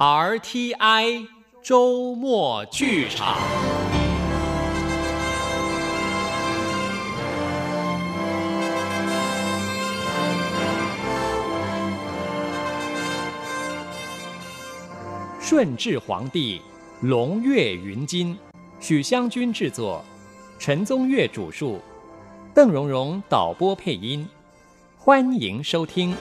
RTI 周末剧场。顺治皇帝龙跃云津，许湘君制作，陈宗岳主述，邓蓉蓉导播配音，欢迎收听。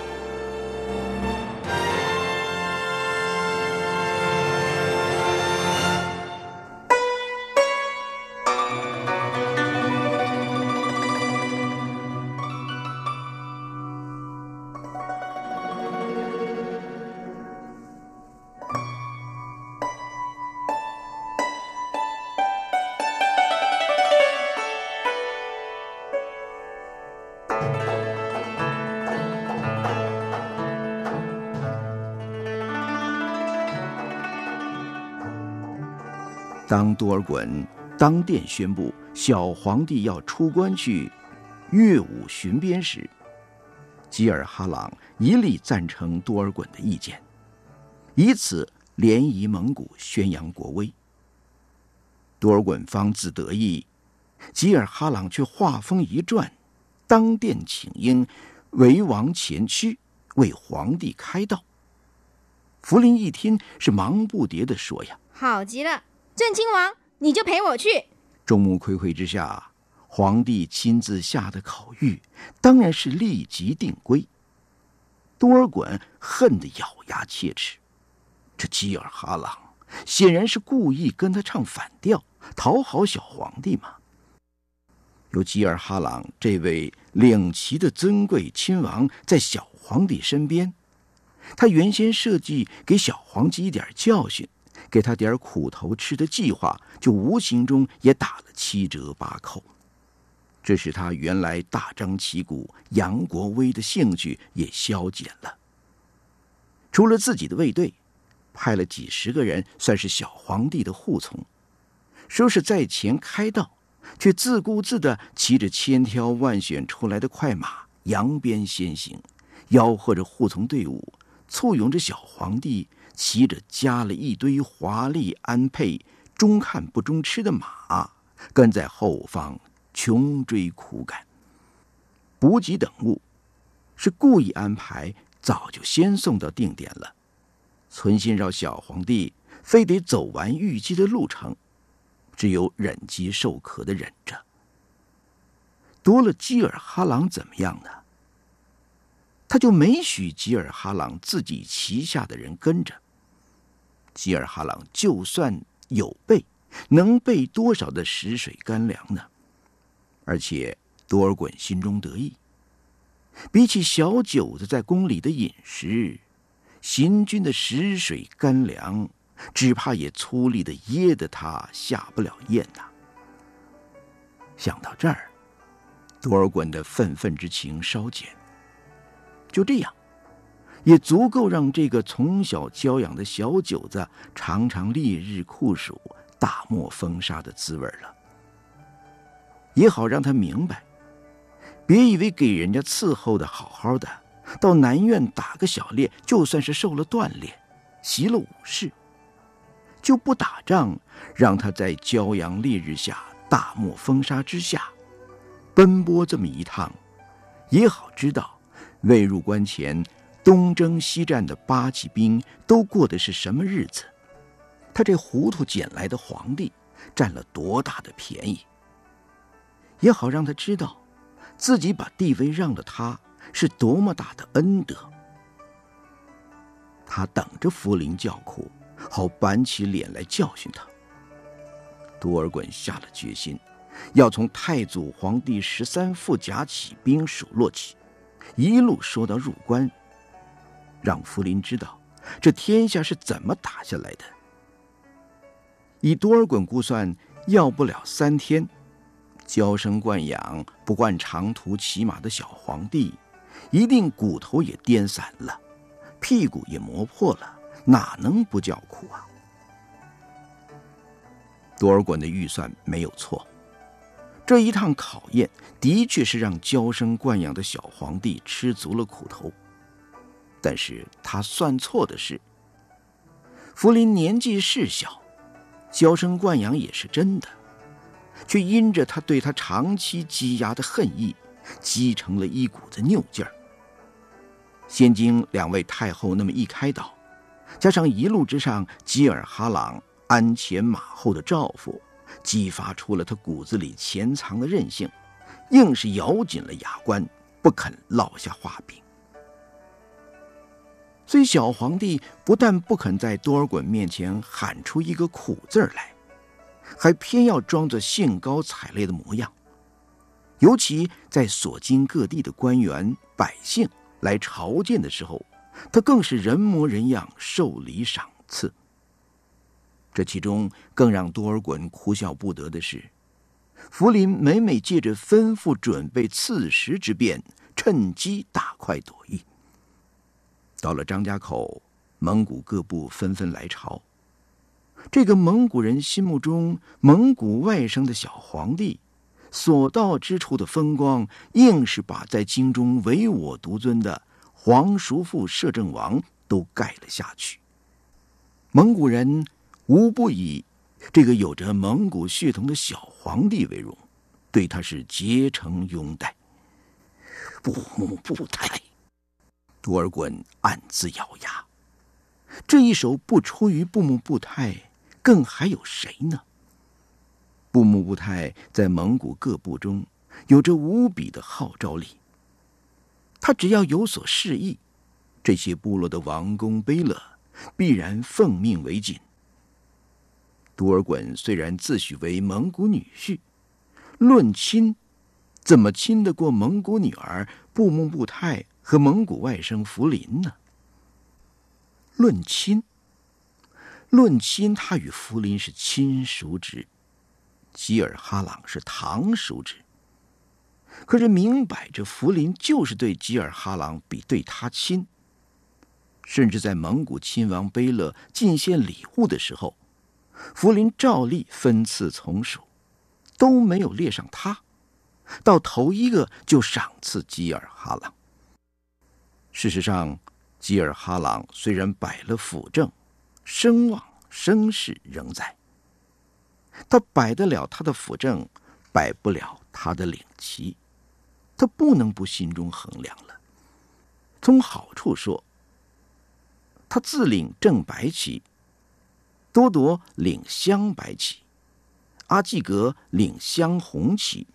多尔衮当殿宣布小皇帝要出关去乐舞巡边时，吉尔哈朗一力赞成多尔衮的意见，以此联谊蒙古，宣扬国威。多尔衮方自得意，吉尔哈朗却话锋一转，当殿请缨，为王前驱，为皇帝开道。福临一听，是忙不迭的说：“呀，好极了！”郑亲王，你就陪我去。众目睽睽之下，皇帝亲自下的口谕，当然是立即定规。多尔衮恨得咬牙切齿，这吉尔哈朗显然是故意跟他唱反调，讨好小皇帝嘛。有吉尔哈朗这位领旗的尊贵亲王在小皇帝身边，他原先设计给小皇帝一点教训。给他点苦头吃的计划，就无形中也打了七折八扣，这使他原来大张旗鼓扬国威的兴趣也消减了。除了自己的卫队，派了几十个人，算是小皇帝的护从，说是在前开道，却自顾自的骑着千挑万选出来的快马，扬鞭先行，吆喝着护从队伍，簇拥着小皇帝。骑着加了一堆华丽鞍辔、中看不中吃的马，跟在后方穷追苦赶。补给等物是故意安排，早就先送到定点了，存心让小皇帝非得走完预计的路程，只有忍饥受渴的忍着。夺了基尔哈朗怎么样呢？他就没许吉尔哈朗自己旗下的人跟着。吉尔哈朗就算有备，能备多少的食水干粮呢？而且多尔衮心中得意，比起小九子在宫里的饮食，行军的食水干粮，只怕也粗粝的噎得他下不了咽呐。想到这儿，多尔衮的愤愤之情稍减。就这样。也足够让这个从小教养的小九子尝尝烈日酷暑、大漠风沙的滋味了，也好让他明白，别以为给人家伺候的好好的，到南院打个小猎，就算是受了锻炼，习了武士，就不打仗，让他在骄阳烈日下、大漠风沙之下奔波这么一趟，也好知道未入关前。东征西战的八旗兵都过的是什么日子？他这糊涂捡来的皇帝占了多大的便宜？也好让他知道，自己把地位让了他是多么大的恩德。他等着福临叫苦，好板起脸来教训他。多尔衮下了决心，要从太祖皇帝十三副甲起兵数落起，一路说到入关。让福临知道，这天下是怎么打下来的。以多尔衮估算，要不了三天，娇生惯养、不惯长途骑马的小皇帝，一定骨头也颠散了，屁股也磨破了，哪能不叫苦啊？多尔衮的预算没有错，这一趟考验的确是让娇生惯养的小皇帝吃足了苦头。但是他算错的是，福临年纪是小，娇生惯养也是真的，却因着他对他长期积压的恨意，积成了一股子拗劲儿。现经两位太后那么一开导，加上一路之上吉尔哈朗鞍前马后的照拂，激发出了他骨子里潜藏的韧性，硬是咬紧了牙关，不肯落下话柄。所以小皇帝不但不肯在多尔衮面前喊出一个苦字来，还偏要装作兴高采烈的模样。尤其在所经各地的官员百姓来朝见的时候，他更是人模人样受礼赏赐。这其中更让多尔衮哭笑不得的是，福临每每借着吩咐准备刺食之便，趁机大快朵颐。到了张家口，蒙古各部纷纷来朝。这个蒙古人心目中蒙古外甥的小皇帝，所到之处的风光，硬是把在京中唯我独尊的皇叔父摄政王都盖了下去。蒙古人无不以这个有着蒙古血统的小皇帝为荣，对他是竭诚拥戴。不母不太。多尔衮暗自咬牙，这一手不出于布木布泰，更还有谁呢？布木布泰在蒙古各部中有着无比的号召力。他只要有所示意，这些部落的王公贝勒必然奉命为谨。多尔衮虽然自诩为蒙古女婿，论亲，怎么亲得过蒙古女儿布木布泰？和蒙古外甥福临呢？论亲，论亲，他与福临是亲叔侄，吉尔哈朗是堂叔侄。可是明摆着，福临就是对吉尔哈朗比对他亲，甚至在蒙古亲王贝勒进献礼物的时候，福临照例分赐从属，都没有列上他，到头一个就赏赐吉尔哈朗。事实上，吉尔哈朗虽然摆了辅政，声望声势仍在。他摆得了他的辅政，摆不了他的领旗，他不能不心中衡量了。从好处说，他自领正白旗，多铎领镶白旗，阿济格领镶红旗。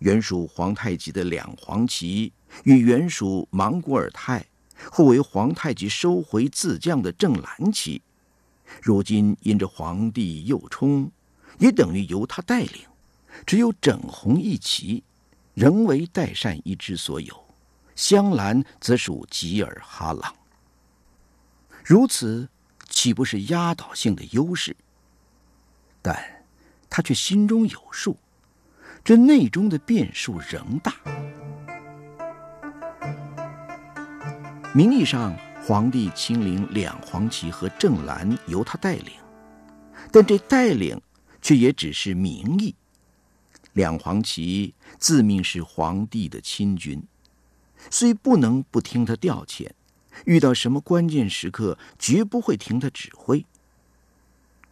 原属皇太极的两黄旗与原属莽古尔泰，后为皇太极收回自降的正蓝旗，如今因着皇帝右冲，也等于由他带领，只有整红一旗，仍为代善一支所有，镶蓝则属吉尔哈朗。如此，岂不是压倒性的优势？但他却心中有数。这内中的变数仍大。名义上，皇帝亲临两黄旗和正蓝由他带领，但这带领却也只是名义。两黄旗自命是皇帝的亲军，虽不能不听他调遣，遇到什么关键时刻，绝不会听他指挥。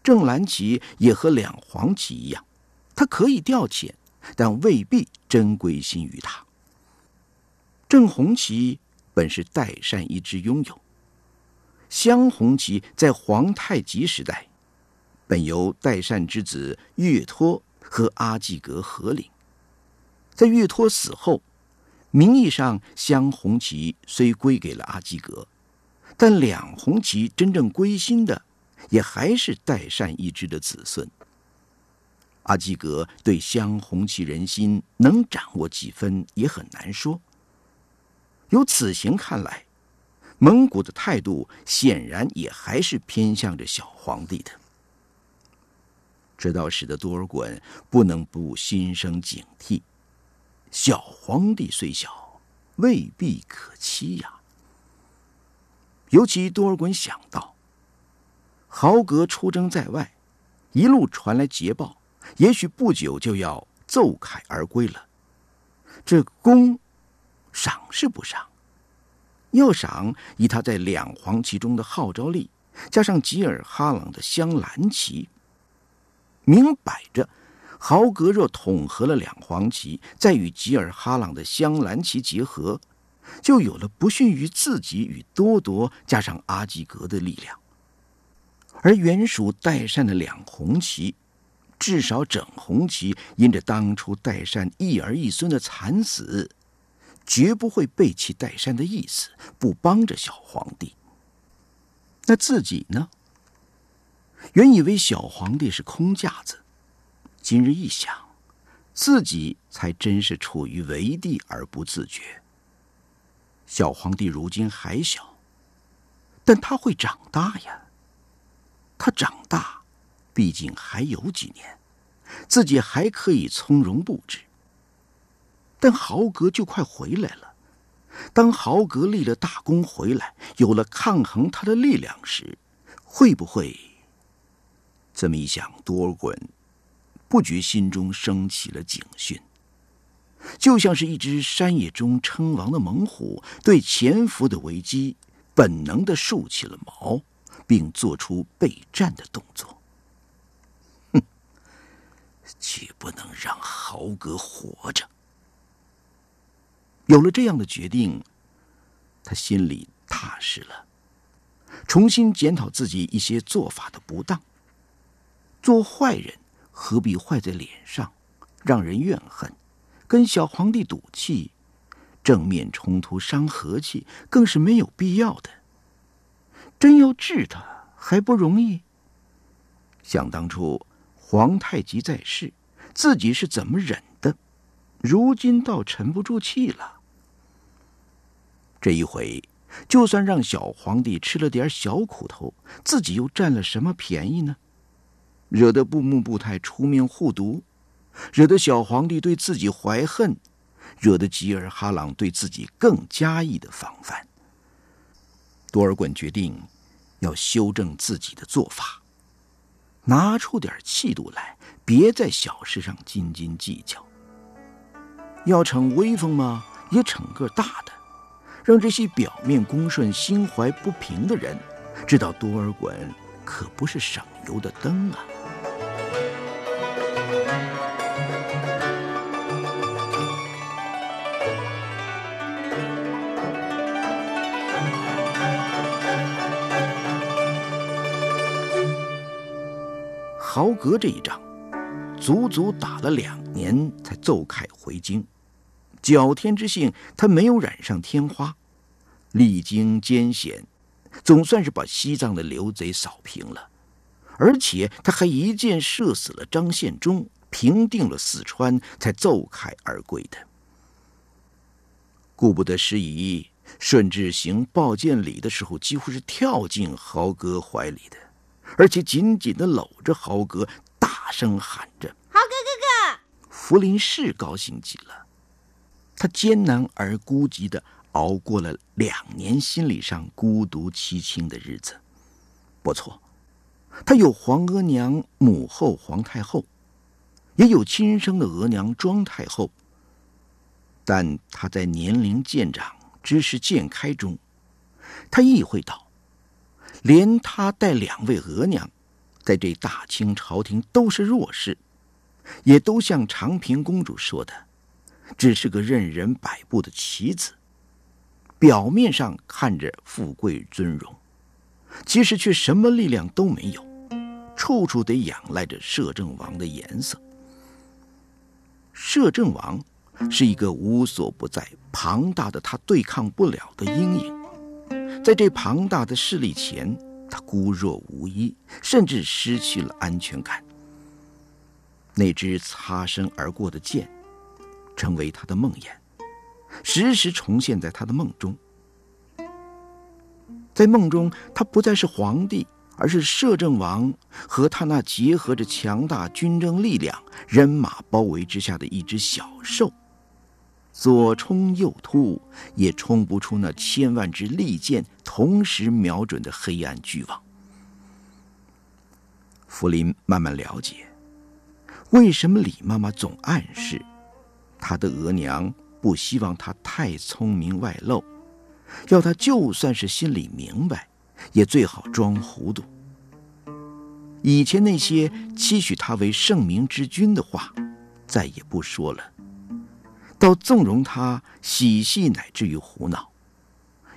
正蓝旗也和两黄旗一样，他可以调遣。但未必真归心于他。正红旗本是代善一支拥有，镶红旗在皇太极时代，本由代善之子岳托和阿济格合领。在岳托死后，名义上镶红旗虽归给了阿济格，但两红旗真正归心的，也还是代善一支的子孙。阿济格对镶红旗人心能掌握几分也很难说。由此行看来，蒙古的态度显然也还是偏向着小皇帝的。这倒使得多尔衮不能不心生警惕：小皇帝虽小，未必可欺呀。尤其多尔衮想到，豪格出征在外，一路传来捷报。也许不久就要奏凯而归了，这功赏是不赏？要赏，以他在两黄旗中的号召力，加上吉尔哈朗的镶蓝旗，明摆着，豪格若统合了两黄旗，再与吉尔哈朗的镶蓝旗结合，就有了不逊于自己与多铎加上阿基格的力量。而原属代善的两红旗，至少整红旗因着当初代善一儿一孙的惨死，绝不会背弃代山的意思，不帮着小皇帝。那自己呢？原以为小皇帝是空架子，今日一想，自己才真是处于为帝而不自觉。小皇帝如今还小，但他会长大呀。他长大，毕竟还有几年，自己还可以从容布置。但豪格就快回来了。当豪格立了大功回来，有了抗衡他的力量时，会不会？这么一想，多尔衮不觉心中升起了警讯，就像是一只山野中称王的猛虎，对潜伏的危机本能的竖起了毛。并做出备战的动作。哼，绝不能让豪格活着。有了这样的决定，他心里踏实了，重新检讨自己一些做法的不当。做坏人何必坏在脸上，让人怨恨？跟小皇帝赌气，正面冲突伤和气，更是没有必要的。真要治他还不容易。想当初皇太极在世，自己是怎么忍的，如今倒沉不住气了。这一回，就算让小皇帝吃了点小苦头，自己又占了什么便宜呢？惹得布木布泰出面护犊，惹得小皇帝对自己怀恨，惹得吉尔哈朗对自己更加意的防范。多尔衮决定要修正自己的做法，拿出点气度来，别在小事上斤斤计较。要逞威风吗？也逞个大的，让这些表面恭顺、心怀不平的人知道多尔衮可不是省油的灯啊！豪格这一仗，足足打了两年才奏凯回京。侥天之幸，他没有染上天花，历经艰险，总算是把西藏的刘贼扫平了。而且他还一箭射死了张献忠，平定了四川，才奏凯而归的。顾不得失仪，顺治行报见礼的时候，几乎是跳进豪哥怀里的。而且紧紧的搂着豪哥，大声喊着：“豪哥哥哥！”福临是高兴极了，他艰难而孤寂的熬过了两年心理上孤独凄清的日子。不错，他有皇额娘母后皇太后，也有亲生的额娘庄太后。但他在年龄渐长、知识渐开中，他意会到。连他带两位额娘，在这大清朝廷都是弱势，也都像长平公主说的，只是个任人摆布的棋子。表面上看着富贵尊荣，其实却什么力量都没有，处处得仰赖着摄政王的颜色。摄政王是一个无所不在、庞大的他对抗不了的阴影。在这庞大的势力前，他孤弱无依，甚至失去了安全感。那支擦身而过的剑，成为他的梦魇，时时重现在他的梦中。在梦中，他不再是皇帝，而是摄政王和他那结合着强大军政力量、人马包围之下的一只小兽。左冲右突，也冲不出那千万支利箭同时瞄准的黑暗巨网。福林慢慢了解，为什么李妈妈总暗示她的额娘不希望他太聪明外露，要他就算是心里明白，也最好装糊涂。以前那些期许他为圣明之君的话，再也不说了。倒纵容他嬉戏，乃至于胡闹，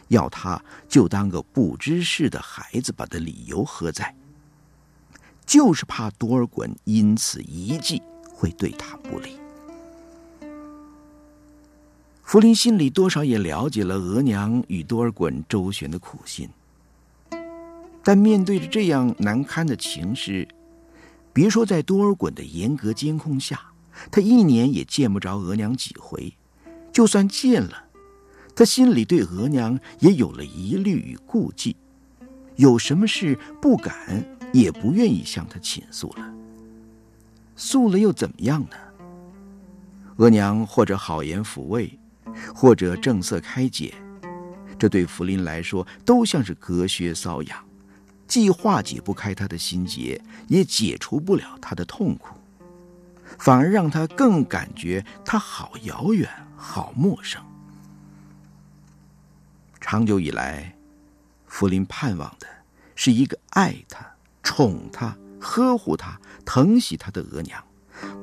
要他就当个不知事的孩子，吧的理由何在？就是怕多尔衮因此一计会对他不利。福林心里多少也了解了额娘与多尔衮周旋的苦心，但面对着这样难堪的情势，别说在多尔衮的严格监控下，他一年也见不着额娘几回；就算见了，他心里对额娘也有了疑虑与顾忌，有什么事不敢也不愿意向他倾诉了。诉了又怎么样呢？额娘或者好言抚慰。或者正色开解，这对福林来说都像是隔靴搔痒，既化解不开他的心结，也解除不了他的痛苦，反而让他更感觉他好遥远、好陌生。长久以来，福林盼望的是一个爱他、宠他、呵护他、疼惜他的额娘，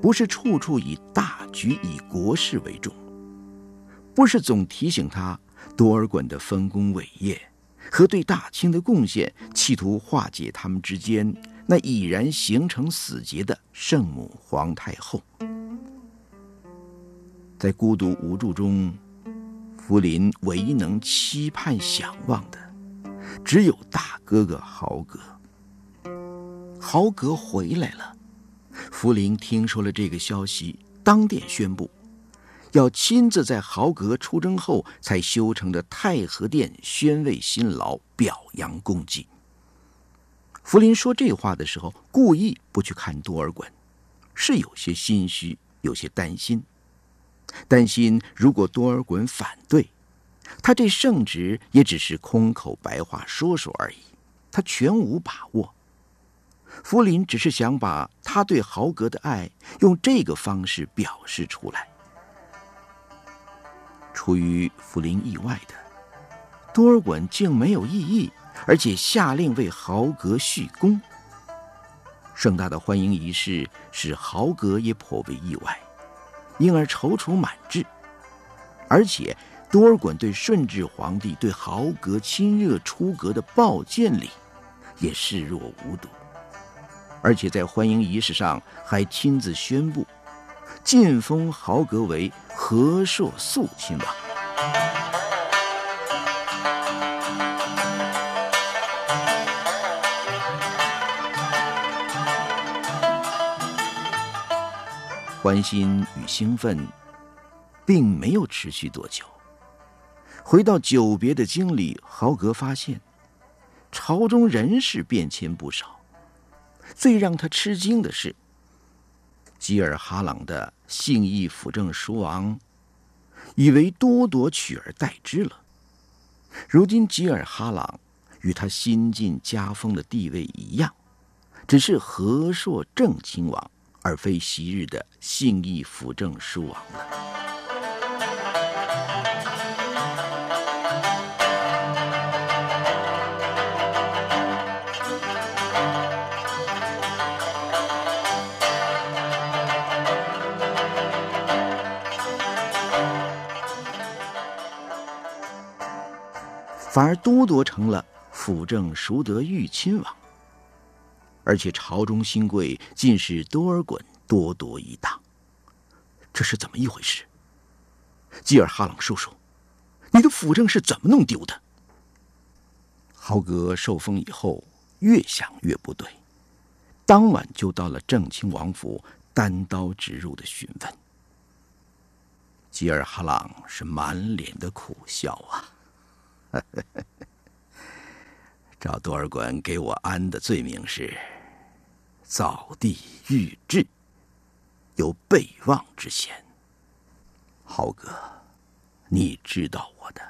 不是处处以大局、以国事为重。不是总提醒他多尔衮的丰功伟业和对大清的贡献，企图化解他们之间那已然形成死结的圣母皇太后。在孤独无助中，福林唯一能期盼想望的，只有大哥哥豪格。豪格回来了，福林听说了这个消息，当殿宣布。要亲自在豪格出征后才修成的太和殿宣慰辛劳，表扬功绩。福林说这话的时候，故意不去看多尔衮，是有些心虚，有些担心，担心如果多尔衮反对，他这圣旨也只是空口白话说说而已，他全无把握。福林只是想把他对豪格的爱用这个方式表示出来。出于福林意外的，多尔衮竟没有异议，而且下令为豪格续功。盛大的欢迎仪式使豪格也颇为意外，因而踌躇满志。而且多尔衮对顺治皇帝对豪格亲热出格的报见礼，也视若无睹。而且在欢迎仪式上还亲自宣布。晋封豪格为和硕肃亲王。欢欣与兴奋，并没有持续多久。回到久别的京里，豪格发现，朝中人事变迁不少。最让他吃惊的是。吉尔哈朗的信义辅政书王，以为多铎取而代之了。如今吉尔哈朗与他新晋家封的地位一样，只是和硕正亲王，而非昔日的信义辅政书王了。反而都铎成了辅政熟德御亲王，而且朝中新贵尽是多尔衮多铎一党，这是怎么一回事？吉尔哈朗叔叔，你的辅政是怎么弄丢的？豪格受封以后，越想越不对，当晚就到了正亲王府，单刀直入的询问。吉尔哈朗是满脸的苦笑啊。赵多尔衮给我安的罪名是造地御制，有备忘之嫌。豪哥，你知道我的，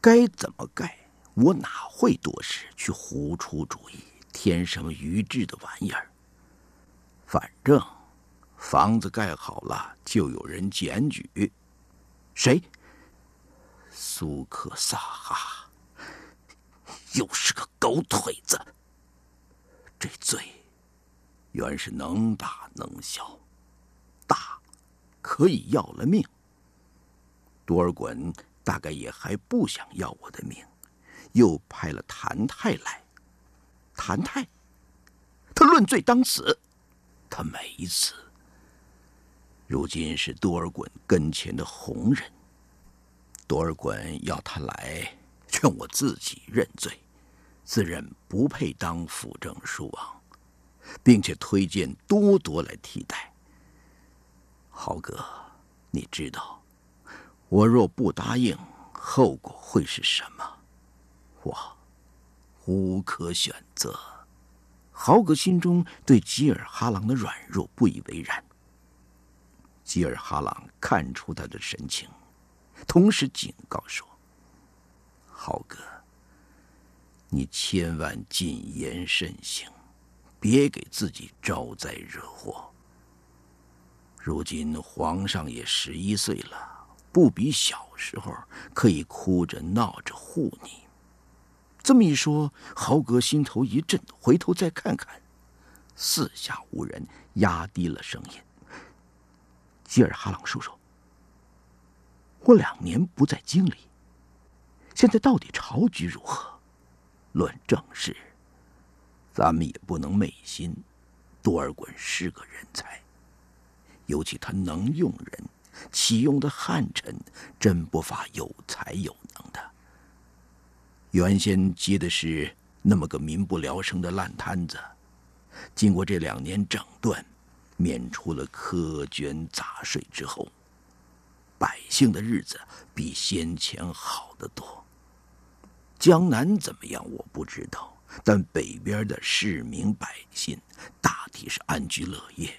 该怎么盖，我哪会多事去胡出主意，添什么愚制的玩意儿？反正房子盖好了，就有人检举。谁？苏克萨哈，又是个狗腿子。这罪原是能大能小，大可以要了命。多尔衮大概也还不想要我的命，又派了谭泰来。谭泰，他论罪当死，他没死。如今是多尔衮跟前的红人。多尔衮要他来劝我自己认罪，自认不配当辅政书王，并且推荐多铎来替代。豪哥，你知道，我若不答应，后果会是什么？我无可选择。豪格心中对吉尔哈朗的软弱不以为然。吉尔哈朗看出他的神情。同时警告说：“浩哥，你千万谨言慎行，别给自己招灾惹祸。如今皇上也十一岁了，不比小时候可以哭着闹着护你。”这么一说，豪哥心头一震，回头再看看，四下无人，压低了声音：“吉尔哈朗叔叔。”我两年不在京里，现在到底朝局如何？论政事，咱们也不能昧心。多尔衮是个人才，尤其他能用人，启用的汉臣真不乏有才有能的。原先接的是那么个民不聊生的烂摊子，经过这两年整顿，免除了苛捐杂税之后。百姓的日子比先前好得多。江南怎么样？我不知道，但北边的市民百姓大体是安居乐业，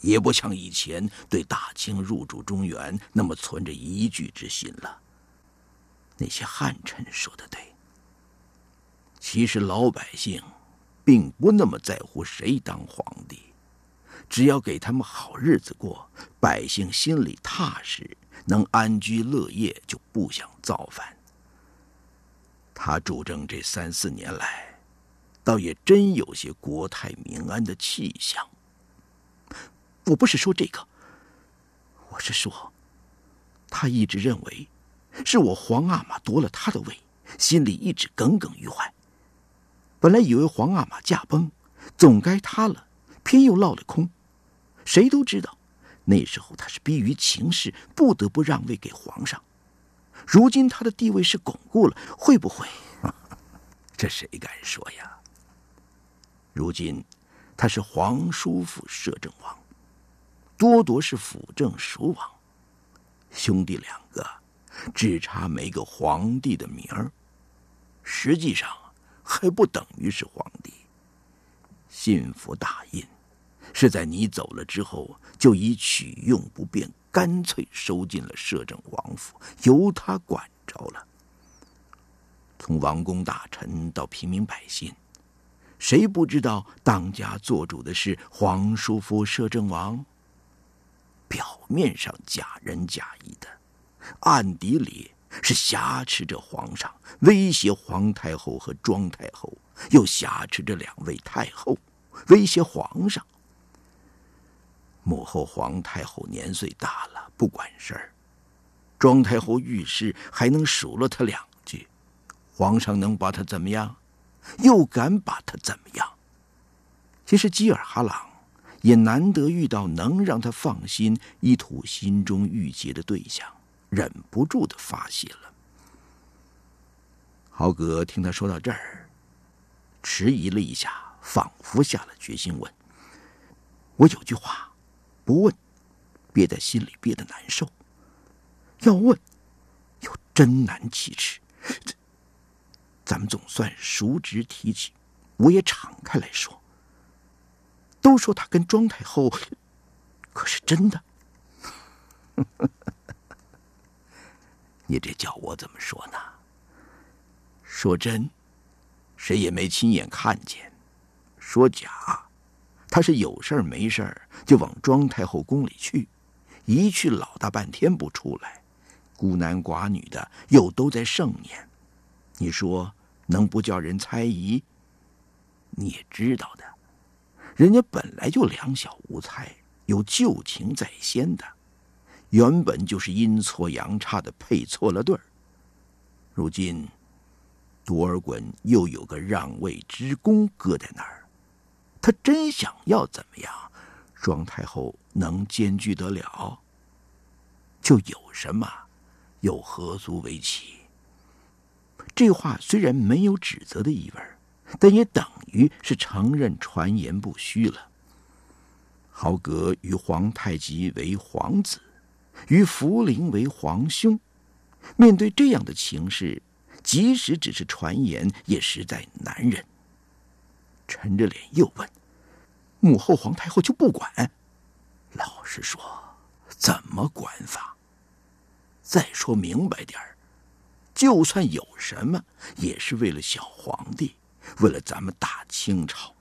也不像以前对大清入主中原那么存着一惧之心了。那些汉臣说的对，其实老百姓并不那么在乎谁当皇帝。只要给他们好日子过，百姓心里踏实，能安居乐业，就不想造反。他主政这三四年来，倒也真有些国泰民安的气象。我不是说这个，我是说，他一直认为是我皇阿玛夺了他的位，心里一直耿耿于怀。本来以为皇阿玛驾崩，总该他了，偏又落了空。谁都知道，那时候他是逼于情势，不得不让位给皇上。如今他的地位是巩固了，会不会？这谁敢说呀？如今他是皇叔父摄政王，多铎是辅政蜀王，兄弟两个只差没个皇帝的名儿，实际上还不等于是皇帝。信服大印。是在你走了之后，就以取用不便，干脆收进了摄政王府，由他管着了。从王公大臣到平民百姓，谁不知道当家做主的是皇叔父摄政王？表面上假仁假义的，暗地里是挟持着皇上，威胁皇太后和庄太后，又挟持着两位太后，威胁皇上。母后皇太后年岁大了，不管事儿。庄太后遇事还能数落他两句，皇上能把他怎么样？又敢把他怎么样？其实基尔哈朗也难得遇到能让他放心、一吐心中郁结的对象，忍不住的发泄了。豪格听他说到这儿，迟疑了一下，仿佛下了决心，问：“我有句话。”不问，憋在心里憋得难受；要问，又真难启齿。咱们总算熟知提起，我也敞开来说。都说他跟庄太后，可是真的？你这叫我怎么说呢？说真，谁也没亲眼看见；说假。他是有事儿没事儿就往庄太后宫里去，一去老大半天不出来，孤男寡女的又都在盛年，你说能不叫人猜疑？你也知道的，人家本来就两小无猜，有旧情在先的，原本就是阴错阳差的配错了对儿。如今多尔衮又有个让位之功搁在那儿，他真想要怎么样，庄太后能兼具得了？就有什么，又何足为奇？这话虽然没有指责的意味但也等于是承认传言不虚了。豪格与皇太极为皇子，与福临为皇兄，面对这样的情势，即使只是传言，也实在难忍。沉着脸又问：“母后、皇太后就不管？老实说，怎么管法？再说明白点儿。”就算有什么，也是为了小皇帝，为了咱们大清朝。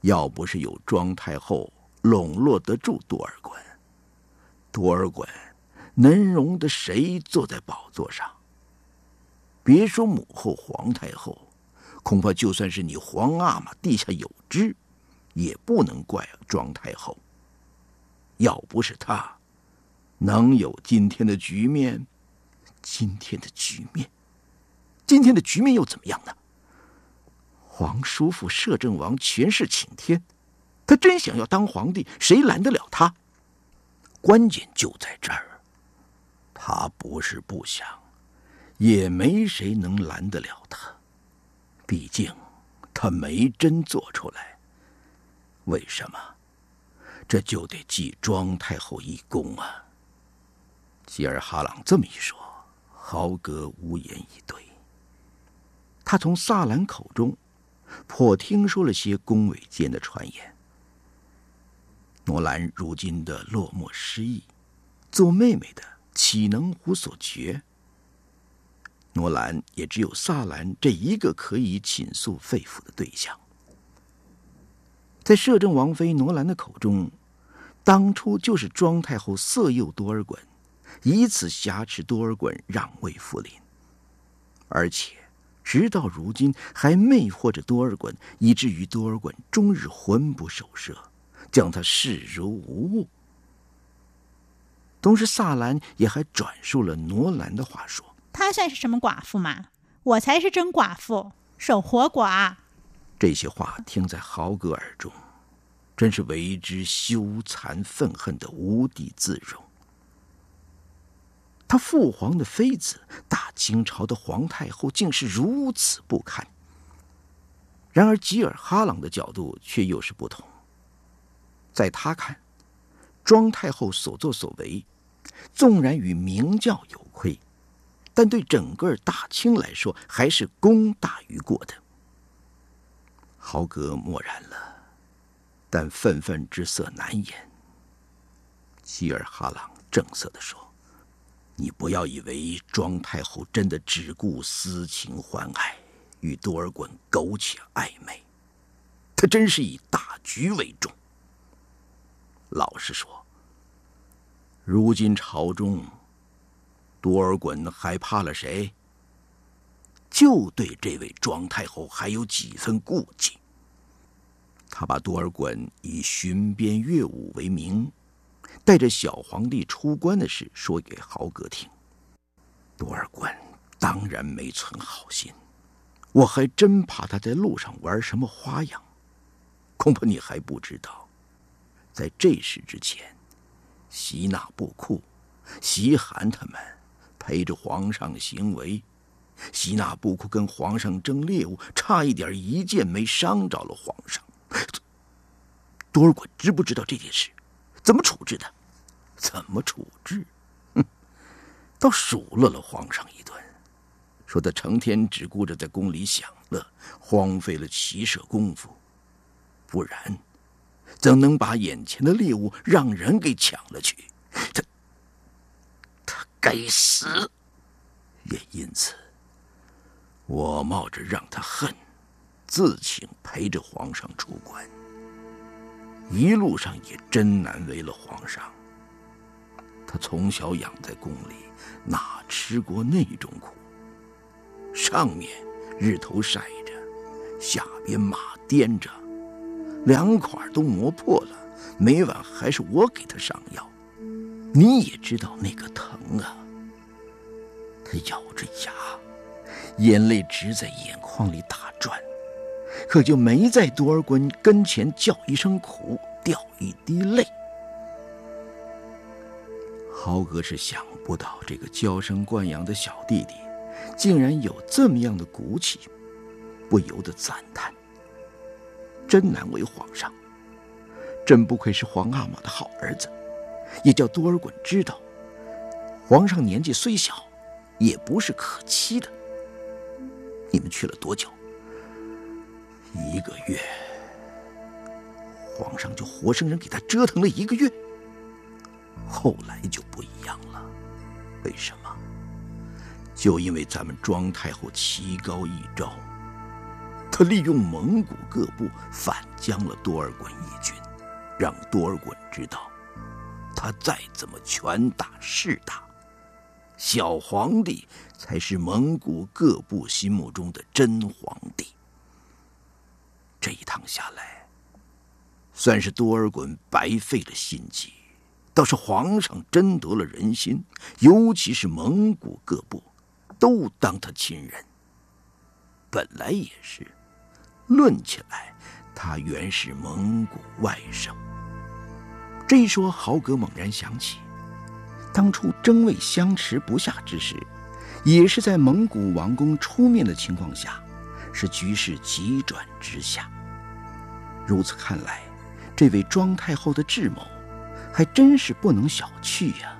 要不是有庄太后笼络得住多尔衮，多尔衮能容得谁坐在宝座上？别说母后、皇太后，恐怕就算是你皇阿玛地下有知，也不能怪庄太后。要不是他，能有今天的局面？今天的局面，今天的局面又怎么样呢？皇叔父摄政王权势倾天，他真想要当皇帝，谁拦得了他？关键就在这儿，他不是不想，也没谁能拦得了他。毕竟他没真做出来。为什么？这就得记庄太后一功啊！吉尔哈朗这么一说。豪格无言以对。他从萨兰口中颇听说了些宫闱间的传言。诺兰如今的落寞失意，做妹妹的岂能无所觉？诺兰也只有萨兰这一个可以倾诉肺腑的对象。在摄政王妃罗兰的口中，当初就是庄太后色诱多尔衮。以此挟持多尔衮让位福临，而且直到如今还魅惑着多尔衮，以至于多尔衮终日魂不守舍，将他视如无物。同时，萨兰也还转述了罗兰的话说：“他算是什么寡妇嘛？我才是真寡妇，守活寡。”这些话听在豪格耳中，真是为之羞惭愤恨的无地自容。他父皇的妃子，大清朝的皇太后，竟是如此不堪。然而吉尔哈朗的角度却又是不同。在他看，庄太后所作所为，纵然与明教有亏，但对整个大清来说，还是功大于过的。豪格默然了，但愤愤之色难掩。希尔哈朗正色的说。你不要以为庄太后真的只顾私情欢爱，与多尔衮苟且暧昧，她真是以大局为重。老实说，如今朝中，多尔衮还怕了谁？就对这位庄太后还有几分顾忌。他把多尔衮以巡边乐舞为名。带着小皇帝出关的事说给豪格听，多尔衮当然没存好心，我还真怕他在路上玩什么花样。恐怕你还不知道，在这事之前，西纳布库、西汗他们陪着皇上行为，西纳布库跟皇上争猎物，差一点一箭没伤着了皇上。多尔衮知不知道这件事？怎么处置的？怎么处置？哼，倒数落了皇上一顿，说他成天只顾着在宫里享乐，荒废了骑射功夫。不然，怎能把眼前的猎物让人给抢了去？他，他该死！也因此，我冒着让他恨，自请陪着皇上出关。一路上也真难为了皇上。他从小养在宫里，哪吃过那种苦？上面日头晒着，下边马颠着，两块都磨破了，每晚还是我给他上药。你也知道那个疼啊。他咬着牙，眼泪直在眼眶里打转，可就没在多尔衮跟前叫一声苦，掉一滴泪。豪格是想不到这个娇生惯养的小弟弟，竟然有这么样的骨气，不由得赞叹：“真难为皇上，真不愧是皇阿玛的好儿子，也叫多尔衮知道，皇上年纪虽小，也不是可欺的。你们去了多久？一个月。皇上就活生生给他折腾了一个月。”后来就不一样了，为什么？就因为咱们庄太后棋高一招，她利用蒙古各部反将了多尔衮一军，让多尔衮知道，他再怎么权大势大，小皇帝才是蒙古各部心目中的真皇帝。这一趟下来，算是多尔衮白费了心机。倒是皇上真得了人心，尤其是蒙古各部，都当他亲人。本来也是，论起来，他原是蒙古外甥。这一说，豪格猛然想起，当初争位相持不下之时，也是在蒙古王公出面的情况下，使局势急转直下。如此看来，这位庄太后的智谋。还真是不能小觑呀！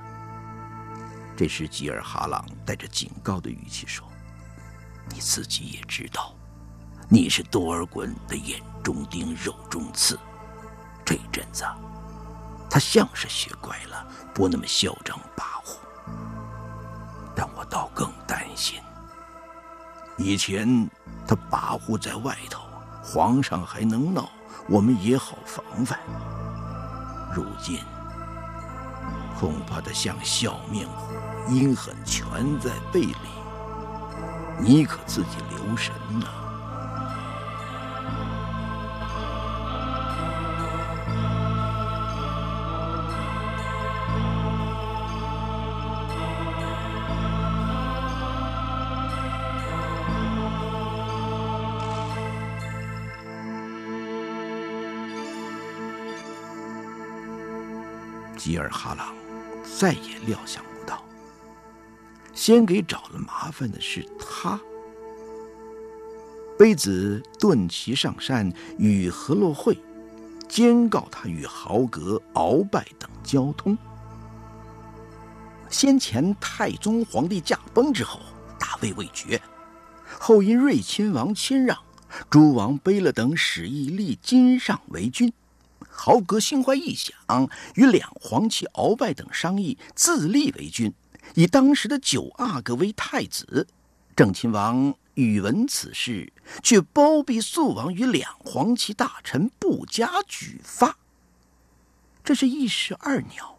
这时，吉尔哈朗带着警告的语气说：“你自己也知道，你是多尔衮的眼中钉、肉中刺。这阵子，他像是学乖了，不那么嚣张跋扈。但我倒更担心，以前他跋扈在外头，皇上还能闹，我们也好防范。如今……”恐怕他像笑面虎，阴狠全在背里。你可自己留神呐！尔哈朗。再也料想不到，先给找了麻烦的是他。卑子顿其上山与何洛会，监告他与豪格、鳌拜等交通。先前太宗皇帝驾崩之后，大位未决，后因睿亲王谦让，诸王卑了等使役立金上为君。豪格心怀异想，与两皇旗鳌拜等商议自立为君，以当时的九阿哥为太子。郑亲王宇闻此事，却包庇肃王与两皇旗大臣不加举发。这是一石二鸟。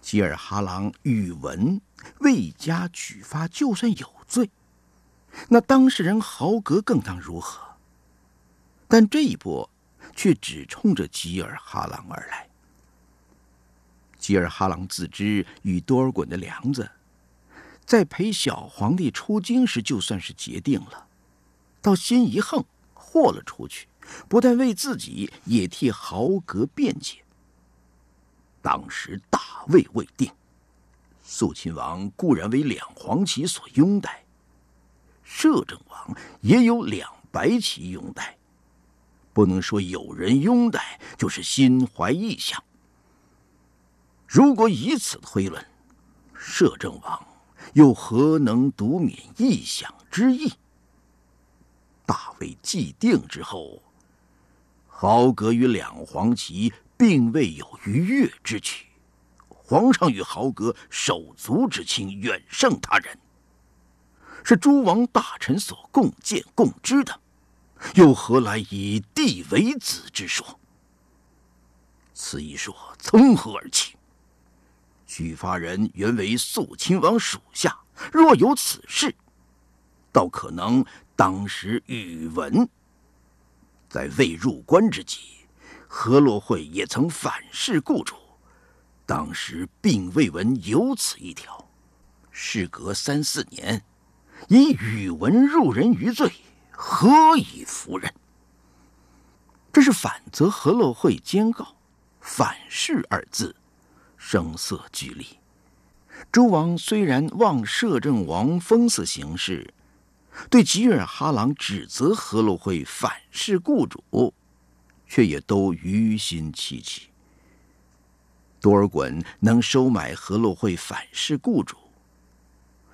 吉尔哈朗宇闻未加举发，就算有罪，那当事人豪格更当如何？但这一波。却只冲着吉尔哈朗而来。吉尔哈朗自知与多尔衮的梁子，在陪小皇帝出京时就算是结定了，到心一横，豁了出去，不但为自己，也替豪格辩解。当时大位未定，肃亲王固然为两黄旗所拥戴，摄政王也有两白旗拥戴。不能说有人拥戴就是心怀异想。如果以此推论，摄政王又何能独免异想之意？大位既定之后，豪格与两黄旗并未有逾越之举，皇上与豪格手足之情远胜他人，是诸王大臣所共见共知的。又何来以弟为子之说？此一说从何而起？举发人原为肃亲王属下，若有此事，倒可能当时宇文。在未入关之际，何洛会也曾反噬雇主，当时并未闻有此一条。事隔三四年，以宇文入人于罪，何以服人？这是反责何洛会监告，反噬二字，声色俱厉。诸王虽然望摄政王封赐行事。对吉尔哈朗指责何洛会反噬雇主，却也都于心戚戚。多尔衮能收买何洛会反噬雇主，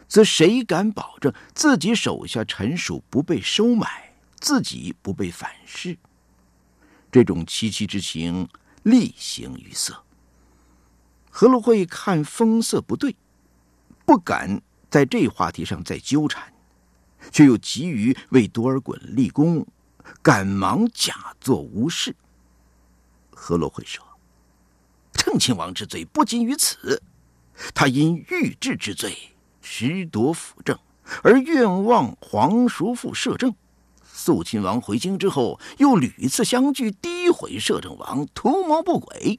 则谁敢保证自己手下臣属不被收买，自己不被反噬？这种戚戚之情，厉行于色。何洛会看风色不对，不敢在这话题上再纠缠。却又急于为多尔衮立功，赶忙假作无事。何洛会说：“郑亲王之罪不仅于此，他因御制之罪，实夺辅政，而愿望皇叔父摄政。肃亲王回京之后，又屡次相聚，诋毁摄政王，图谋不轨。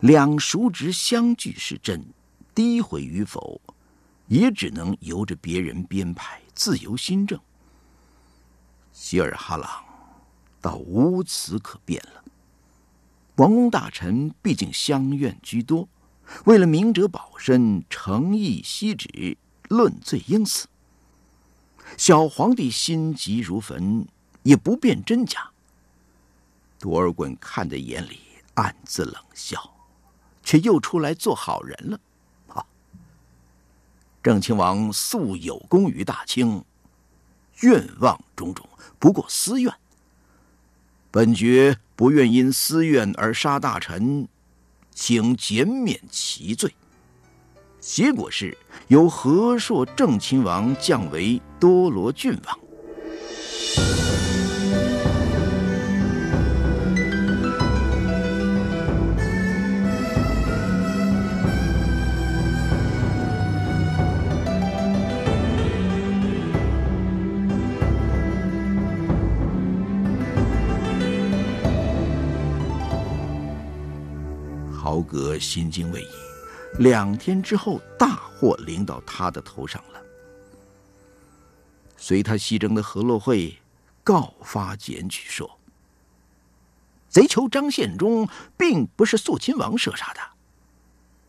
两叔侄相聚是真，诋毁与否？”也只能由着别人编排，自由新政。希尔哈朗倒无词可辩了。王公大臣毕竟相怨居多，为了明哲保身，诚意息旨，论罪应死。小皇帝心急如焚，也不辨真假。多尔衮看在眼里，暗自冷笑，却又出来做好人了。啊郑亲王素有功于大清，愿望种种，不过私怨。本爵不愿因私怨而杀大臣，请减免其罪。结果是由和硕正亲王降为多罗郡王。格心惊未已，两天之后，大祸临到他的头上了。随他西征的何洛会告发检举说：“贼酋张献忠并不是肃亲王射杀的，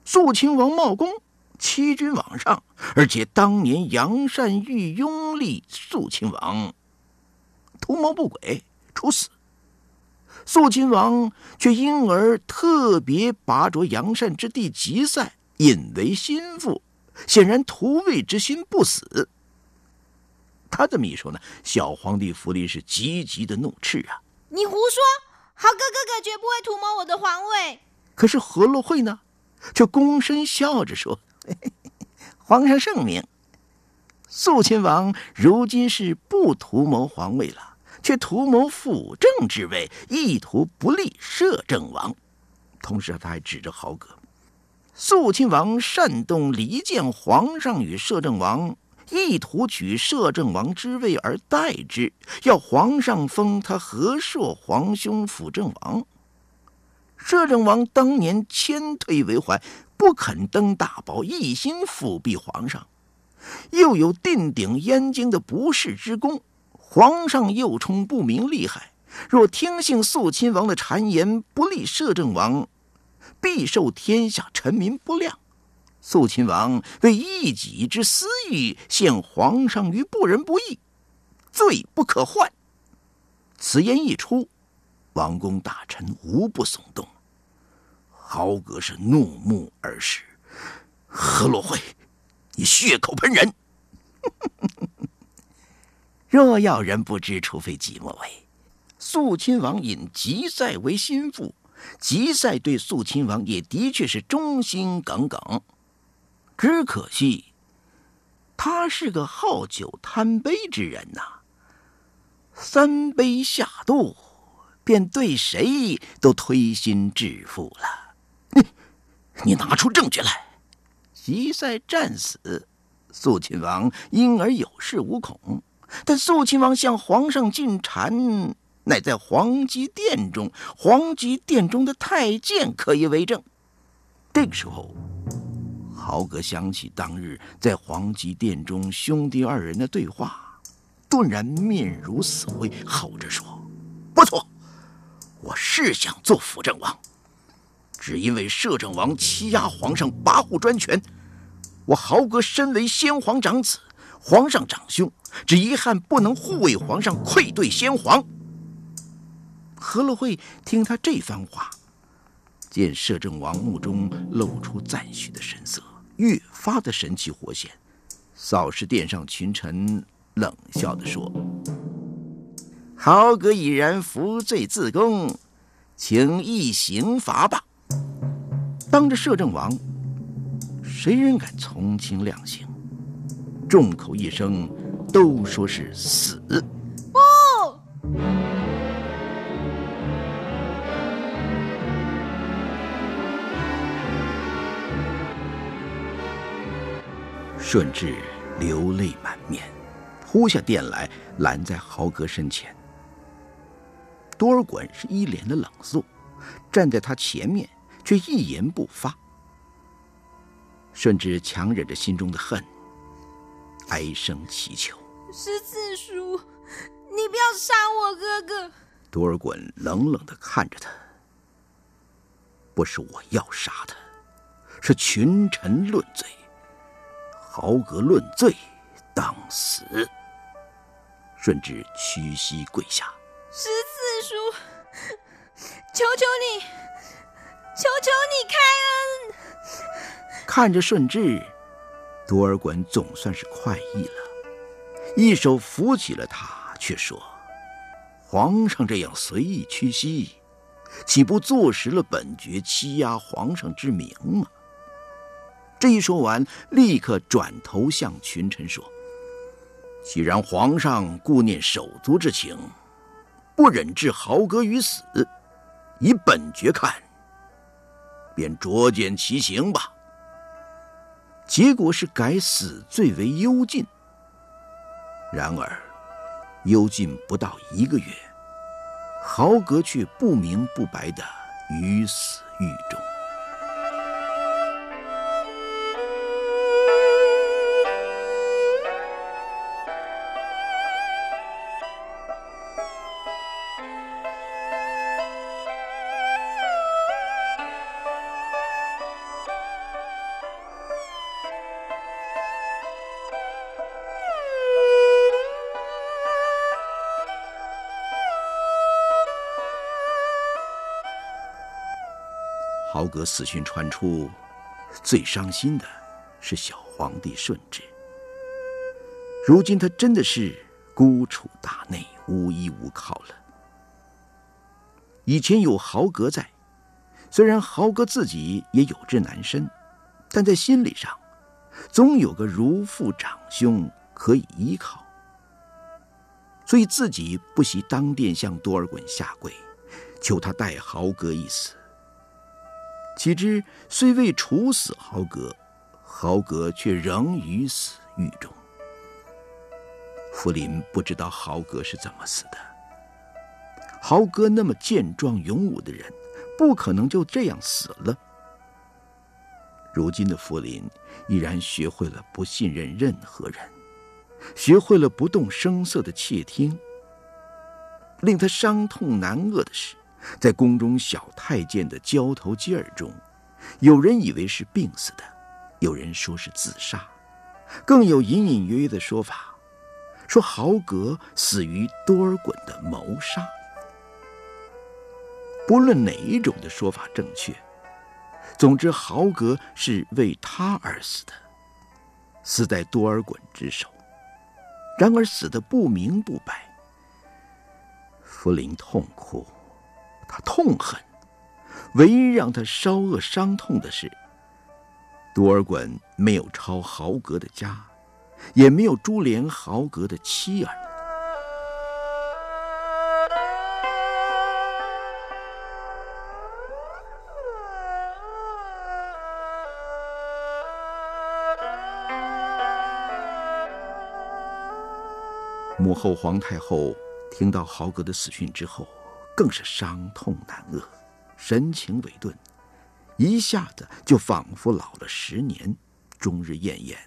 肃亲王冒功欺君罔上，而且当年杨善玉拥立肃亲王，图谋不轨，处死。”肃亲王却因而特别拔擢杨善之弟吉赛引为心腹，显然图位之心不死。他这么一说呢，小皇帝福临是急急的怒斥啊！你胡说，豪哥哥哥绝不会图谋我的皇位。可是何洛会呢，却躬身笑着说：“ 皇上圣明，肃亲王如今是不图谋皇位了。”却图谋辅政之位，意图不利摄政王。同时，他还指着豪格：肃亲王煽动离间皇上与摄政王，意图取摄政王之位而代之，要皇上封他和硕皇兄辅政王。摄政王当年谦退为怀，不肯登大宝，一心辅弼皇上，又有定鼎燕京的不世之功。皇上又冲不明利害，若听信肃亲王的谗言，不利摄政王，必受天下臣民不谅。肃亲王为一己之私欲，陷皇上于不仁不义，罪不可换。此言一出，王公大臣无不耸动。豪格是怒目而视，何洛会，你血口喷人！若要人不知，除非己莫为。肃亲王引吉赛为心腹，吉赛对肃亲王也的确是忠心耿耿。只可惜，他是个好酒贪杯之人呐。三杯下肚，便对谁都推心置腹了。你，你拿出证据来！吉赛战死，肃亲王因而有恃无恐。但肃亲王向皇上进谗，乃在皇极殿中，皇极殿中的太监可以为证。这个时候，豪格想起当日在皇极殿中兄弟二人的对话，顿然面如死灰，吼着说：“不错，我是想做辅政王，只因为摄政王欺压皇上，跋扈专权。我豪格身为先皇长子，皇上长兄。”只遗憾不能护卫皇上，愧对先皇。何乐会听他这番话，见摄政王目中露出赞许的神色，越发的神气活现，扫视殿上群臣，冷笑的说：“豪格已然服罪自宫，请议刑罚吧。”当着摄政王，谁人敢从轻量刑？众口一声。都说是死。不，顺治流泪满面，扑下殿来，拦在豪格身前。多尔衮是一脸的冷肃，站在他前面，却一言不发。顺治强忍着心中的恨。哀声祈求：“十四叔，你不要杀我哥哥。”多尔衮冷冷的看着他：“不是我要杀他，是群臣论罪，豪格论罪，当死。”顺治屈膝跪下：“十四叔，求求你，求求你开恩！”看着顺治。多尔衮总算是快意了，一手扶起了他，却说：“皇上这样随意屈膝，岂不坐实了本爵欺压皇上之名吗？”这一说完，立刻转头向群臣说：“既然皇上顾念手足之情，不忍置豪格于死，以本爵看，便酌减其刑吧。”结果是改死罪为幽禁。然而，幽禁不到一个月，豪格却不明不白的于死狱中。豪格死讯传出，最伤心的是小皇帝顺治。如今他真的是孤处大内，无依无靠了。以前有豪格在，虽然豪格自己也有志难伸，但在心理上，总有个如父长兄可以依靠，所以自己不惜当殿向多尔衮下跪，求他代豪格一死。岂知虽未处死豪格，豪格却仍于死狱中。福临不知道豪格是怎么死的。豪格那么健壮勇武的人，不可能就这样死了。如今的福临已然学会了不信任任何人，学会了不动声色的窃听。令他伤痛难遏的是。在宫中小太监的交头接耳中，有人以为是病死的，有人说是自杀，更有隐隐约约的说法，说豪格死于多尔衮的谋杀。不论哪一种的说法正确，总之豪格是为他而死的，死在多尔衮之手。然而死的不明不白，福临痛哭。他痛恨，唯一让他稍恶伤痛的是，多尔衮没有抄豪格的家，也没有株连豪格的妻儿。母后皇太后听到豪格的死讯之后，更是伤痛难遏，神情委顿，一下子就仿佛老了十年，终日奄奄，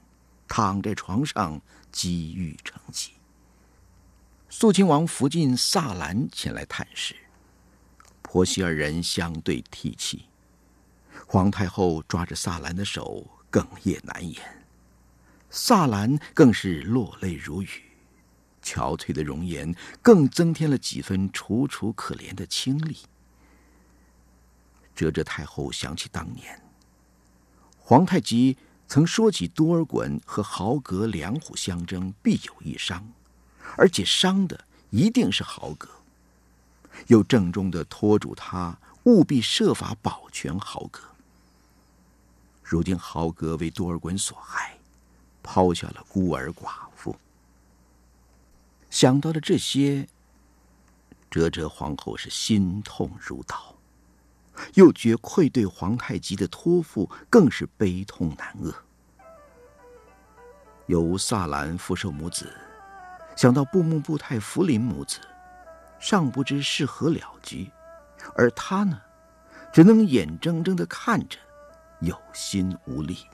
躺在床上积郁成疾。肃亲王福晋萨兰前来探视，婆媳二人相对涕泣，皇太后抓着萨兰的手，哽咽难言，萨兰更是落泪如雨。憔悴的容颜更增添了几分楚楚可怜的清丽。哲哲太后想起当年，皇太极曾说起多尔衮和豪格两虎相争，必有一伤，而且伤的一定是豪格，又郑重的托嘱他务必设法保全豪格。如今豪格为多尔衮所害，抛下了孤儿寡妇。想到了这些，哲哲皇后是心痛如刀，又觉愧对皇太极的托付，更是悲痛难遏。由萨兰福寿母子，想到布木布泰福临母子，尚不知是何了局，而他呢，只能眼睁睁的看着，有心无力。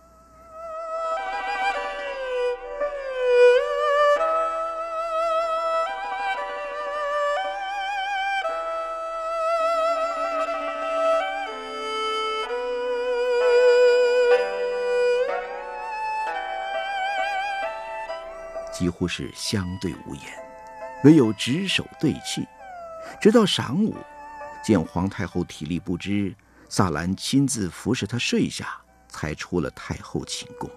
几乎是相对无言，唯有执手对泣。直到晌午，见皇太后体力不支，萨兰亲自服侍她睡下，才出了太后寝宫。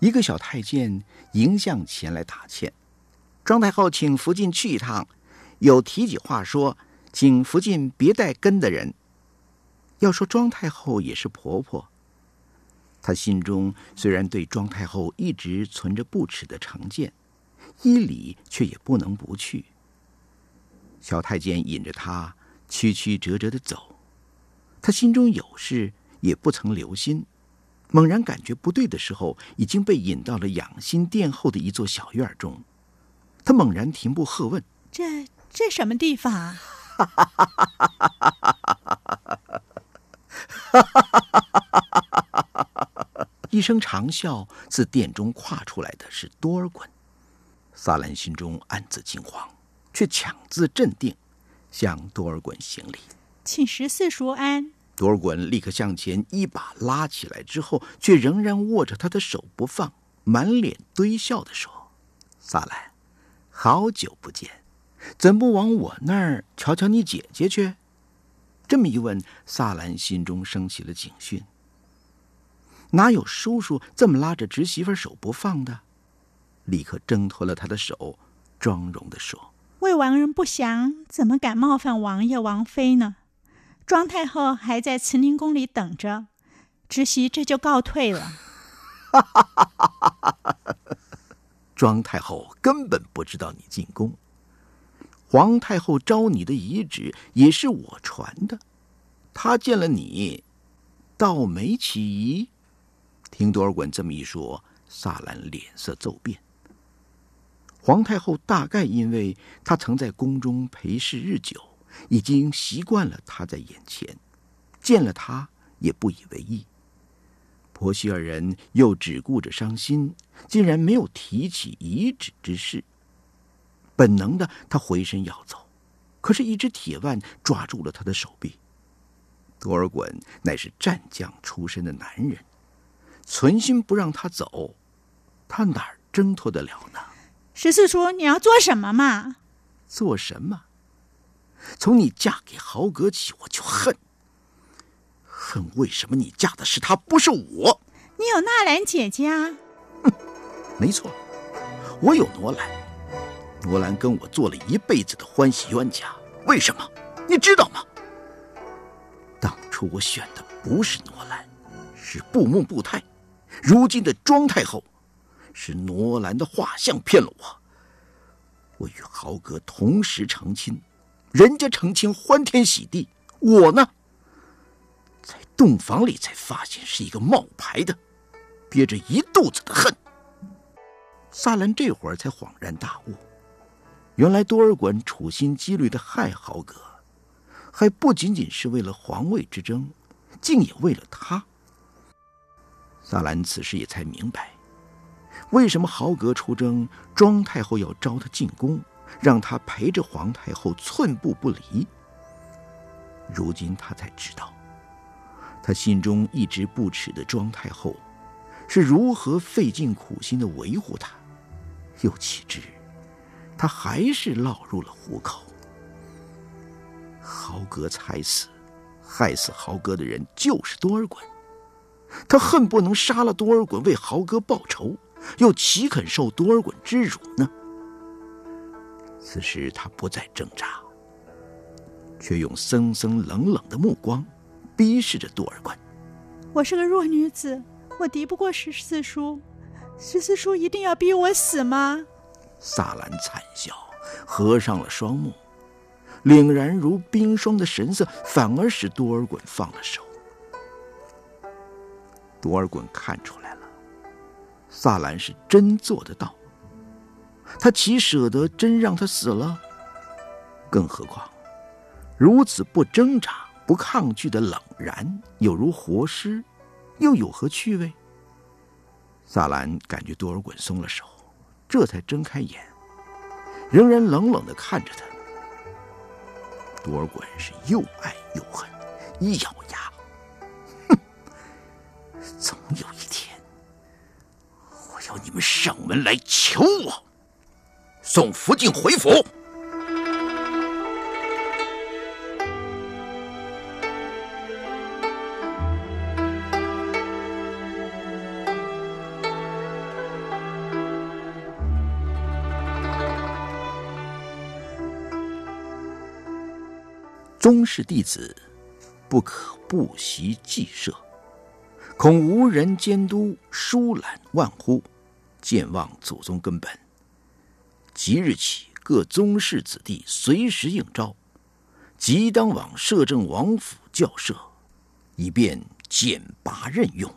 一个小太监迎向前来打欠：“庄太后请福晋去一趟，有提起话说，请福晋别带跟的人。要说庄太后也是婆婆。”他心中虽然对庄太后一直存着不耻的成见，依礼却也不能不去。小太监引着他曲曲折折的走，他心中有事也不曾留心，猛然感觉不对的时候，已经被引到了养心殿后的一座小院中。他猛然停步喝问：“这这什么地方啊？” 一声长啸，自殿中跨出来的是多尔衮。萨兰心中暗自惊慌，却强自镇定，向多尔衮行礼：“请十四叔安。”多尔衮立刻向前一把拉起来，之后却仍然握着他的手不放，满脸堆笑的说：“萨兰，好久不见，怎不往我那儿瞧瞧你姐姐去？”这么一问，萨兰心中升起了警讯。哪有叔叔这么拉着侄媳妇手不放的？立刻挣脱了他的手，庄容的说：“魏王人不祥，怎么敢冒犯王爷王妃呢？庄太后还在慈宁宫里等着，侄媳这就告退了。”庄太后根本不知道你进宫，皇太后招你的遗旨也是我传的，她见了你，倒没起疑。听多尔衮这么一说，萨兰脸色骤变。皇太后大概因为她曾在宫中陪侍日久，已经习惯了他在眼前，见了他也不以为意。婆媳二人又只顾着伤心，竟然没有提起遗旨之事。本能的，他回身要走，可是，一只铁腕抓住了他的手臂。多尔衮乃是战将出身的男人。存心不让他走，他哪儿挣脱得了呢？十四叔，你要做什么嘛？做什么？从你嫁给豪格起，我就恨，恨为什么你嫁的是他，不是我？你有纳兰姐姐啊？哼，没错，我有罗兰。罗兰跟我做了一辈子的欢喜冤家，为什么？你知道吗？当初我选的不是罗兰，是布木布泰。如今的庄太后，是罗兰的画像骗了我。我与豪格同时成亲，人家成亲欢天喜地，我呢，在洞房里才发现是一个冒牌的，憋着一肚子的恨。萨兰这会儿才恍然大悟，原来多尔衮处心积虑的害豪格，还不仅仅是为了皇位之争，竟也为了他。萨兰此时也才明白，为什么豪格出征，庄太后要招他进宫，让他陪着皇太后寸步不离。如今他才知道，他心中一直不耻的庄太后，是如何费尽苦心的维护他，又岂知，他还是落入了虎口。豪格才死，害死豪格的人就是多尔衮，他恨不能杀了多尔衮为豪哥报仇，又岂肯受多尔衮之辱呢？此时他不再挣扎。却用森森冷冷的目光逼视着多尔衮。我是个弱女子，我敌不过十四叔。十四叔一定要逼我死吗？萨兰惨笑，合上了双目，凛然如冰霜的神色反而使多尔衮放了手。多尔衮看出来了，萨兰是真做得到，他岂舍得真让他死了？更何况。如此不挣扎、不抗拒的冷然，有如活尸，又有何趣味？萨兰感觉多尔衮松了手，这才睁开眼，仍然冷冷的看着他。多尔衮是又爱又恨，一咬牙，总有一天，我要你们上门来求我，送福晋回府。宗室弟子不可不习祭社，恐无人监督，疏懒万乎，健忘祖宗根本。即日起，各宗室子弟随时应召，即当往摄政王府校社，以便简拔任用。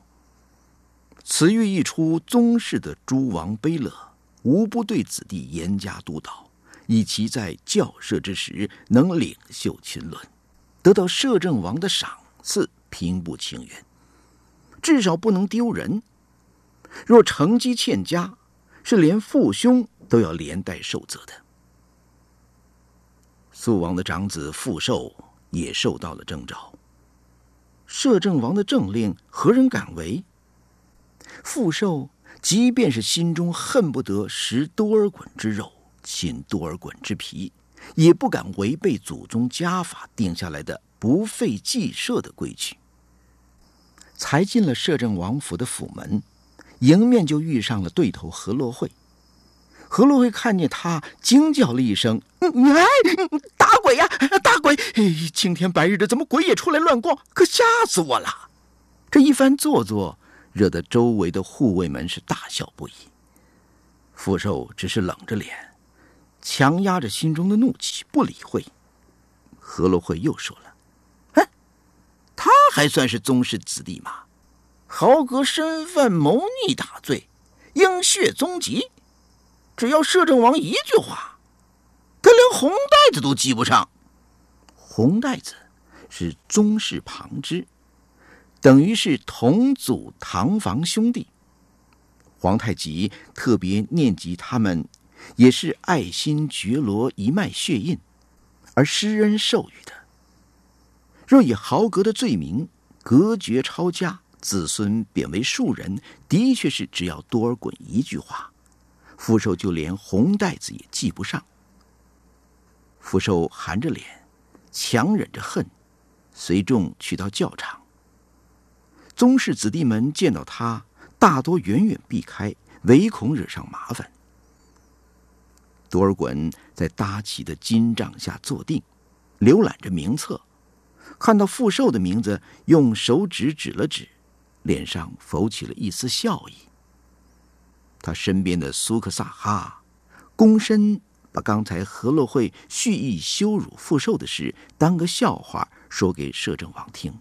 此谕一出，宗室的诸王悲乐无不对子弟严加督导。以其在教社之时能领袖群伦，得到摄政王的赏赐，平步青云，至少不能丢人。若成绩欠佳，是连父兄都要连带受责的。肃王的长子傅寿也受到了征召。摄政王的政令，何人敢违？傅寿即便是心中恨不得食多尔衮之肉。亲多尔衮之皮，也不敢违背祖宗家法定下来的不废祭社的规矩。才进了摄政王府的府门，迎面就遇上了对头何洛慧。何洛慧看见他，惊叫了一声：“哎，打鬼呀，打鬼！哎青天白日的，怎么鬼也出来乱逛？可吓死我了！”这一番做作，惹得周围的护卫们是大笑不已。傅寿只是冷着脸。强压着心中的怒气，不理会。何洛慧又说了：“，他还算是宗室子弟吗？豪格身犯谋逆大罪，应血宗籍。只要摄政王一句话，他连红袋子都系不上。红袋子是宗室旁支，等于是同祖堂房兄弟。皇太极特别念及他们。”也是爱新觉罗一脉血印，而施恩授予的。若以豪格的罪名隔绝抄家，子孙贬为庶人，的确是只要多尔衮一句话，福寿就连红袋子也系不上。福寿含着脸，强忍着恨，随众去到教场。宗室子弟们见到他，大多远远避开，唯恐惹上麻烦。多尔衮在搭起的金帐下坐定，浏览着名册，看到傅寿的名字，用手指指了指，脸上浮起了一丝笑意。他身边的苏克萨哈，躬身把刚才何洛会蓄意羞辱傅寿的事当个笑话说给摄政王听。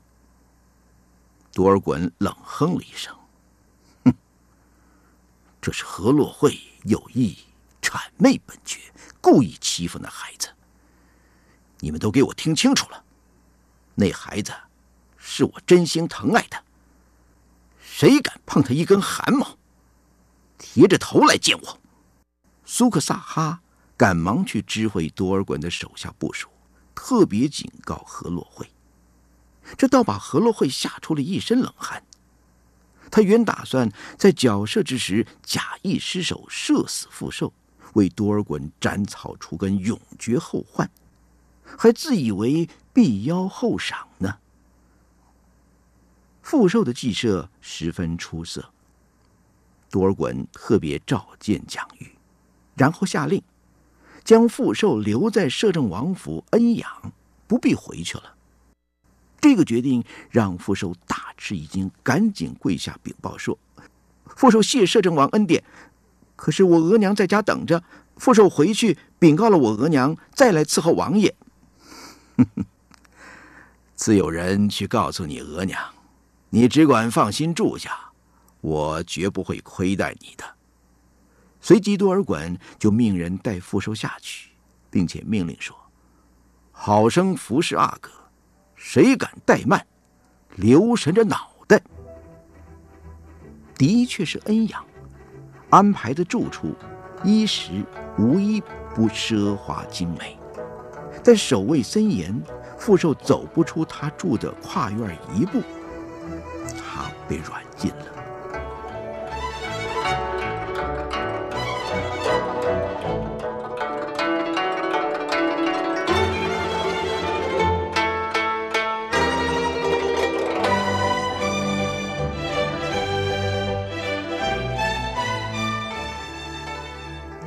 多尔衮冷哼了一声：“哼，这是何洛会。”有意谄媚本爵，故意欺负那孩子。你们都给我听清楚了，那孩子是我真心疼爱的。谁敢碰他一根汗毛，提着头来见我！苏克萨哈赶忙去知会多尔衮的手下部署，特别警告何洛会。这倒把何洛会吓出了一身冷汗。他原打算在缴射之时假意失手射死傅寿，为多尔衮斩草除根，永绝后患，还自以为必邀后赏呢。傅寿的计策十分出色，多尔衮特别召见蒋玉，然后下令将傅寿留在摄政王府恩养，不必回去了。这个决定让傅寿大吃一惊，赶紧跪下禀报说：“傅寿谢摄政王恩典，可是我额娘在家等着。傅寿回去禀告了我额娘，再来伺候王爷。自有人去告诉你额娘，你只管放心住下，我绝不会亏待你的。”随即，多尔衮就命人带傅寿下去，并且命令说：“好生服侍阿哥。”谁敢怠慢，留神着脑袋！的确是恩养，安排的住处，衣食无一不奢华精美，但守卫森严，傅寿走不出他住的跨院一步，他被软禁了。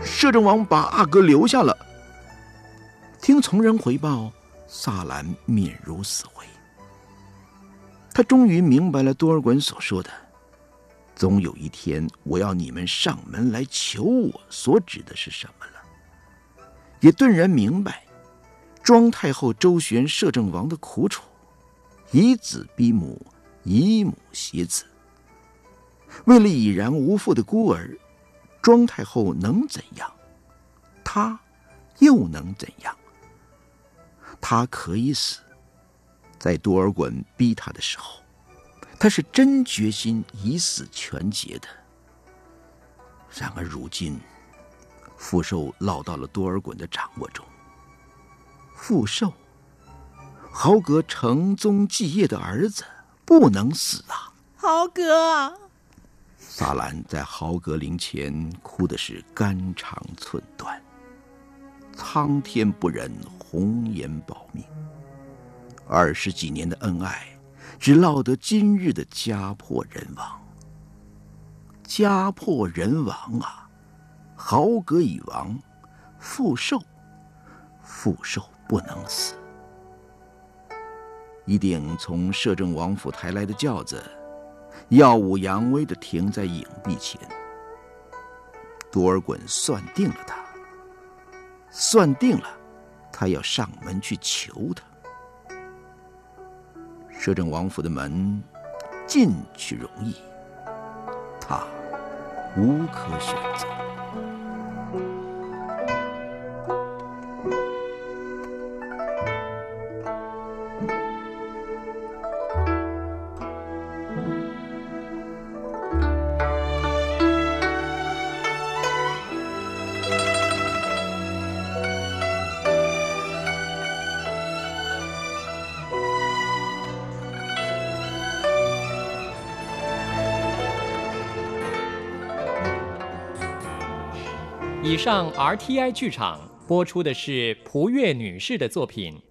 摄政王把阿哥留下了。从人回报，萨兰面如死灰。他终于明白了多尔衮所说的：“总有一天，我要你们上门来求我。”所指的是什么了？也顿然明白，庄太后周旋摄政王的苦楚，以子逼母，以母挟子。为了已然无父的孤儿。庄太后能怎样？她又能怎样？她可以死，在多尔衮逼他的时候，他是真决心以死全节的。然而如今，傅寿落到了多尔衮的掌握中。傅寿，豪格承宗继业的儿子，不能死啊！豪格。萨兰在豪格陵前哭的是肝肠寸断，苍天不忍红颜保命。二十几年的恩爱，只落得今日的家破人亡。家破人亡啊！豪格已亡，复寿，复寿不能死。一定从摄政王府抬来的轿子。耀武扬威的停在影壁前，多尔衮算定了他，算定了，他要上门去求他。摄政王府的门进去容易，他无可选择。以上 RTI 剧场播出的是蒲月女士的作品《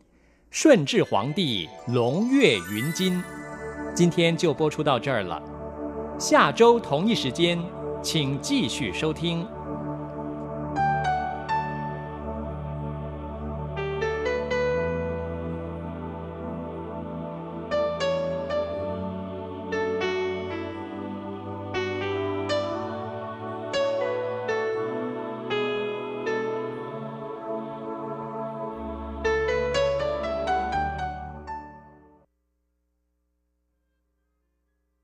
顺治皇帝龙跃云津》，今天就播出到这儿了。下周同一时间，请继续收听。